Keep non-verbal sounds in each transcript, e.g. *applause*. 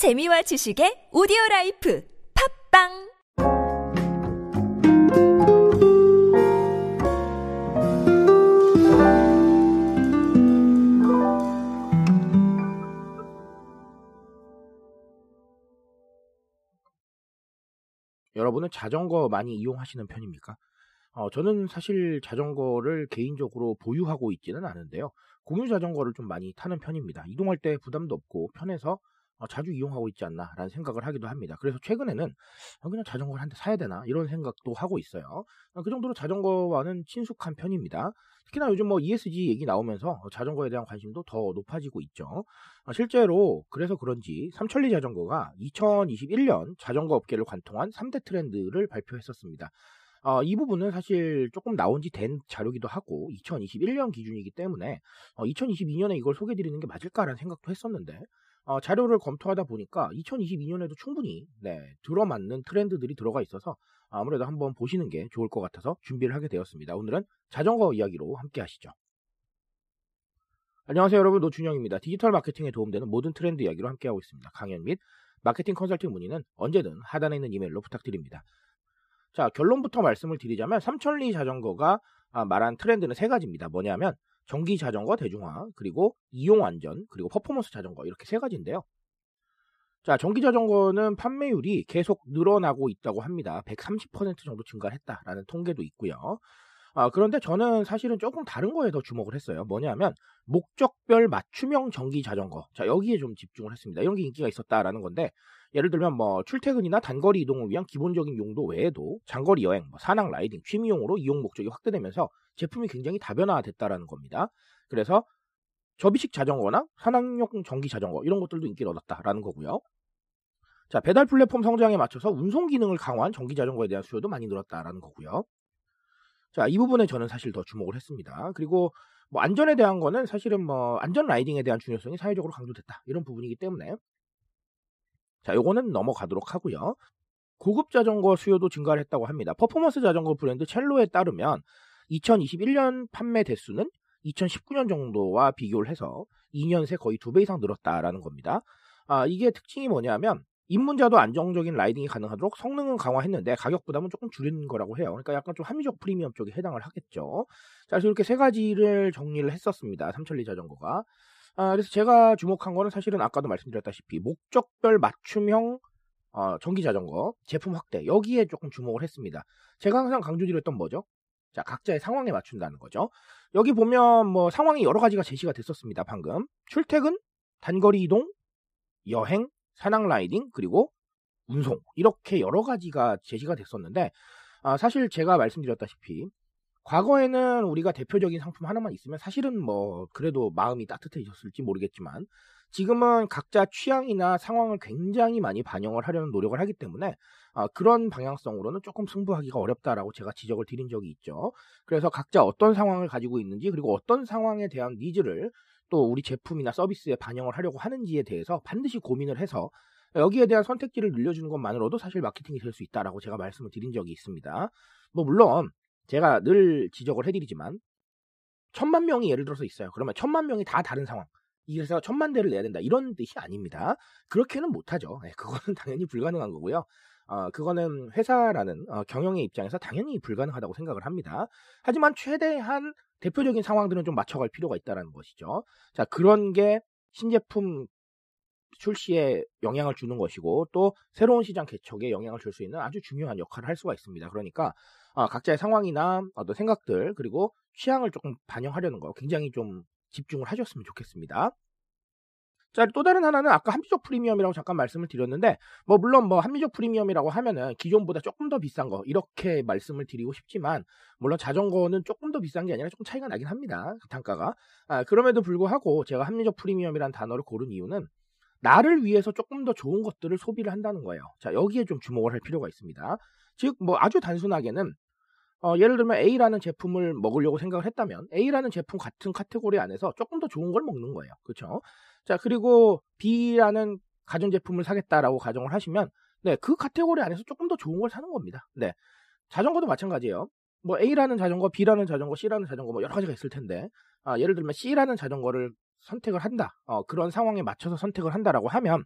재미와 지식의 오디오 라이프 팝빵 여러분은 자전거 많이 이용하시는 편입니까? 어, 저는 사실 자전거를 개인적으로 보유하고 있지는 않은데요. 공유 자전거를 좀 많이 타는 편입니다. 이동할 때 부담도 없고 편해서 어, 자주 이용하고 있지 않나라는 생각을 하기도 합니다. 그래서 최근에는 어, 그냥 자전거를 한 대 사야 되나 이런 생각도 하고 있어요. 어, 그 정도로 자전거와는 친숙한 편입니다. 특히나 요즘 뭐 ESG 얘기 나오면서 자전거에 대한 관심도 더 높아지고 있죠. 실제로 그래서 그런지 삼천리 자전거가 2021년 자전거 업계를 관통한 3대 트렌드를 발표했었습니다. 어, 이 부분은 사실 조금 나온 지 된 자료기도 하고 2021년 기준이기 때문에 어, 2022년에 이걸 소개드리는 게 맞을까라는 생각도 했었는데 어, 자료를 검토하다 보니까 2022년에도 충분히 네, 들어맞는 트렌드들이 들어가 있어서 아무래도 한번 보시는 게 좋을 것 같아서 준비를 하게 되었습니다. 오늘은 자전거 이야기로 함께 하시죠. 안녕하세요 여러분 노준영입니다. 디지털 마케팅에 도움되는 모든 트렌드 이야기로 함께하고 있습니다. 강연 및 마케팅 컨설팅 문의는 언제든 하단에 있는 이메일로 부탁드립니다. 자 결론부터 말씀을 드리자면 삼천리 자전거가 아, 말한 트렌드는 세 가지입니다. 뭐냐면 전기 자전거 대중화, 그리고 이용 안전, 그리고 퍼포먼스 자전거 이렇게 세 가지인데요. 자, 전기 자전거는 판매율이 계속 늘어나고 있다고 합니다. 130% 정도 증가했다라는 통계도 있고요. 아, 그런데 저는 사실은 조금 다른 거에 더 주목을 했어요. 뭐냐면 목적별 맞춤형 전기 자전거. 자, 여기에 좀 집중을 했습니다. 이런 게 인기가 있었다라는 건데 예를 들면 뭐 출퇴근이나 단거리 이동을 위한 기본적인 용도 외에도 장거리 여행, 뭐 산악 라이딩, 취미용으로 이용 목적이 확대되면서 제품이 굉장히 다변화됐다라는 겁니다. 그래서 접이식 자전거나 산악용 전기 자전거 이런 것들도 인기를 얻었다라는 거고요. 자, 배달 플랫폼 성장에 맞춰서 운송 기능을 강화한 전기 자전거에 대한 수요도 많이 늘었다라는 거고요. 자, 이 부분에 저는 사실 더 주목을 했습니다. 그리고 뭐 안전에 대한 거는 사실은 뭐 안전 라이딩에 대한 중요성이 사회적으로 강조됐다. 이런 부분이기 때문에 자, 요거는 넘어가도록 하고요. 고급 자전거 수요도 증가를 했다고 합니다. 퍼포먼스 자전거 브랜드 첼로에 따르면 2021년 판매 대수는 2019년 정도와 비교를 해서 2년 새 거의 두배 이상 늘었다라는 겁니다. 아, 이게 특징이 뭐냐면 입문자도 안정적인 라이딩이 가능하도록 성능은 강화했는데 가격 부담은 조금 줄인 거라고 해요. 그러니까 약간 좀 합리적 프리미엄 쪽에 해당을 하겠죠. 자, 그래서 이렇게 세 가지를 정리를 했었습니다. 삼천리 자전거가. 아, 그래서 제가 주목한 거는 사실은 아까도 말씀드렸다시피 목적별 맞춤형 어, 전기 자전거 제품 확대 여기에 조금 주목을 했습니다. 제가 항상 강조드렸던 뭐죠? 자, 각자의 상황에 맞춘다는 거죠. 여기 보면 뭐 상황이 여러 가지가 제시가 됐었습니다. 방금 출퇴근, 단거리 이동, 여행, 산악 라이딩 그리고 운송 이렇게 여러 가지가 제시가 됐었는데 아, 사실 제가 말씀드렸다시피 과거에는 우리가 대표적인 상품 하나만 있으면 사실은 뭐 그래도 마음이 따뜻해졌을지 모르겠지만 지금은 각자 취향이나 상황을 굉장히 많이 반영을 하려는 노력을 하기 때문에 아, 그런 방향성으로는 조금 승부하기가 어렵다라고 제가 지적을 드린 적이 있죠. 그래서 각자 어떤 상황을 가지고 있는지 그리고 어떤 상황에 대한 needs를 또 우리 제품이나 서비스에 반영을 하려고 하는지에 대해서 반드시 고민을 해서 여기에 대한 선택지를 늘려주는 것만으로도 사실 마케팅이 될 수 있다라고 제가 말씀을 드린 적이 있습니다. 뭐 물론 제가 늘 지적을 해드리지만 천만 명이 예를 들어서 있어요. 그러면 천만 명이 다 다른 상황. 이래서 천만 대를 내야 된다 이런 뜻이 아닙니다. 그렇게는 못하죠. 네, 그거는 *laughs* 당연히 불가능한 거고요. 어, 그거는 회사라는 어, 경영의 입장에서 당연히 불가능하다고 생각을 합니다. 하지만 최대한 대표적인 상황들은 좀 맞춰갈 필요가 있다는 것이죠. 자 그런 게 신제품 출시에 영향을 주는 것이고 또 새로운 시장 개척에 영향을 줄 수 있는 아주 중요한 역할을 할 수가 있습니다. 그러니까 어, 각자의 상황이나 어떤 생각들 그리고 취향을 조금 반영하려는 거 굉장히 좀 집중을 하셨으면 좋겠습니다. 자, 또 다른 하나는 아까 합리적 프리미엄이라고 잠깐 말씀을 드렸는데, 뭐, 물론 뭐, 합리적 프리미엄이라고 하면은 기존보다 조금 더 비싼 거, 이렇게 말씀을 드리고 싶지만, 물론 자전거는 조금 더 비싼 게 아니라 조금 차이가 나긴 합니다. 그 단가가. 아, 그럼에도 불구하고 제가 합리적 프리미엄이라는 단어를 고른 이유는, 나를 위해서 조금 더 좋은 것들을 소비를 한다는 거예요. 자, 여기에 좀 주목을 할 필요가 있습니다. 즉, 뭐, 아주 단순하게는, 어, 예를 들면 A라는 제품을 먹으려고 생각을 했다면 A라는 제품 같은 카테고리 안에서 조금 더 좋은 걸 먹는 거예요. 그렇죠? 자, 그리고 B라는 가전 제품을 사겠다라고 가정을 하시면 네, 그 카테고리 안에서 조금 더 좋은 걸 사는 겁니다. 네. 자전거도 마찬가지예요. 뭐 A라는 자전거, B라는 자전거, C라는 자전거 뭐 여러 가지가 있을 텐데 아, 예를 들면 C라는 자전거를 선택을 한다. 어, 그런 상황에 맞춰서 선택을 한다라고 하면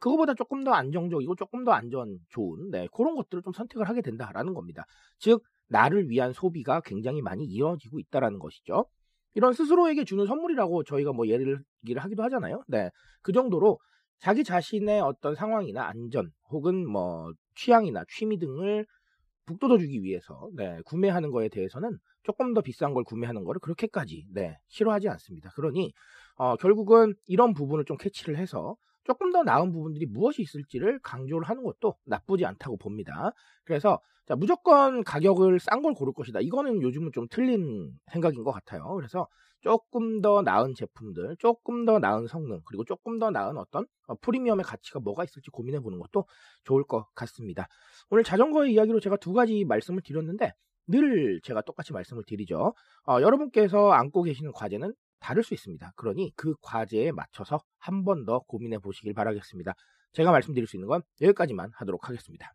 그거보다 조금 더 안정적이고 조금 더 안전 좋은 네, 그런 것들을 좀 선택을 하게 된다라는 겁니다. 즉 나를 위한 소비가 굉장히 많이 이어지고 있다라는 것이죠. 이런 스스로에게 주는 선물이라고 저희가 뭐 예를 하기도 하잖아요. 네. 그 정도로 자기 자신의 어떤 상황이나 안전 혹은 뭐 취향이나 취미 등을 북돋워주기 위해서 네, 구매하는 거에 대해서는 조금 더 비싼 걸 구매하는 거를 그렇게까지 네, 싫어하지 않습니다. 그러니 어, 결국은 이런 부분을 좀 캐치를 해서 조금 더 나은 부분들이 무엇이 있을지를 강조를 하는 것도 나쁘지 않다고 봅니다. 그래서 자, 무조건 가격을 싼 걸 고를 것이다. 이거는 요즘은 좀 틀린 생각인 것 같아요. 그래서 조금 더 나은 제품들, 조금 더 나은 성능, 그리고 조금 더 나은 어떤 어, 프리미엄의 가치가 뭐가 있을지 고민해 보는 것도 좋을 것 같습니다. 오늘 자전거의 이야기로 제가 두 가지 말씀을 드렸는데 늘 제가 똑같이 말씀을 드리죠. 어, 여러분께서 안고 계시는 과제는 다를 수 있습니다. 그러니 그 과제에 맞춰서 한 번 더 고민해 보시길 바라겠습니다. 제가 말씀드릴 수 있는 건 여기까지만 하도록 하겠습니다.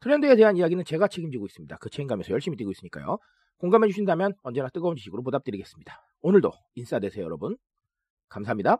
트렌드에 대한 이야기는 제가 책임지고 있습니다. 그 책임감에서 열심히 뛰고 있으니까요. 공감해 주신다면 언제나 뜨거운 지식으로 보답드리겠습니다. 오늘도 인싸 되세요, 여러분. 감사합니다.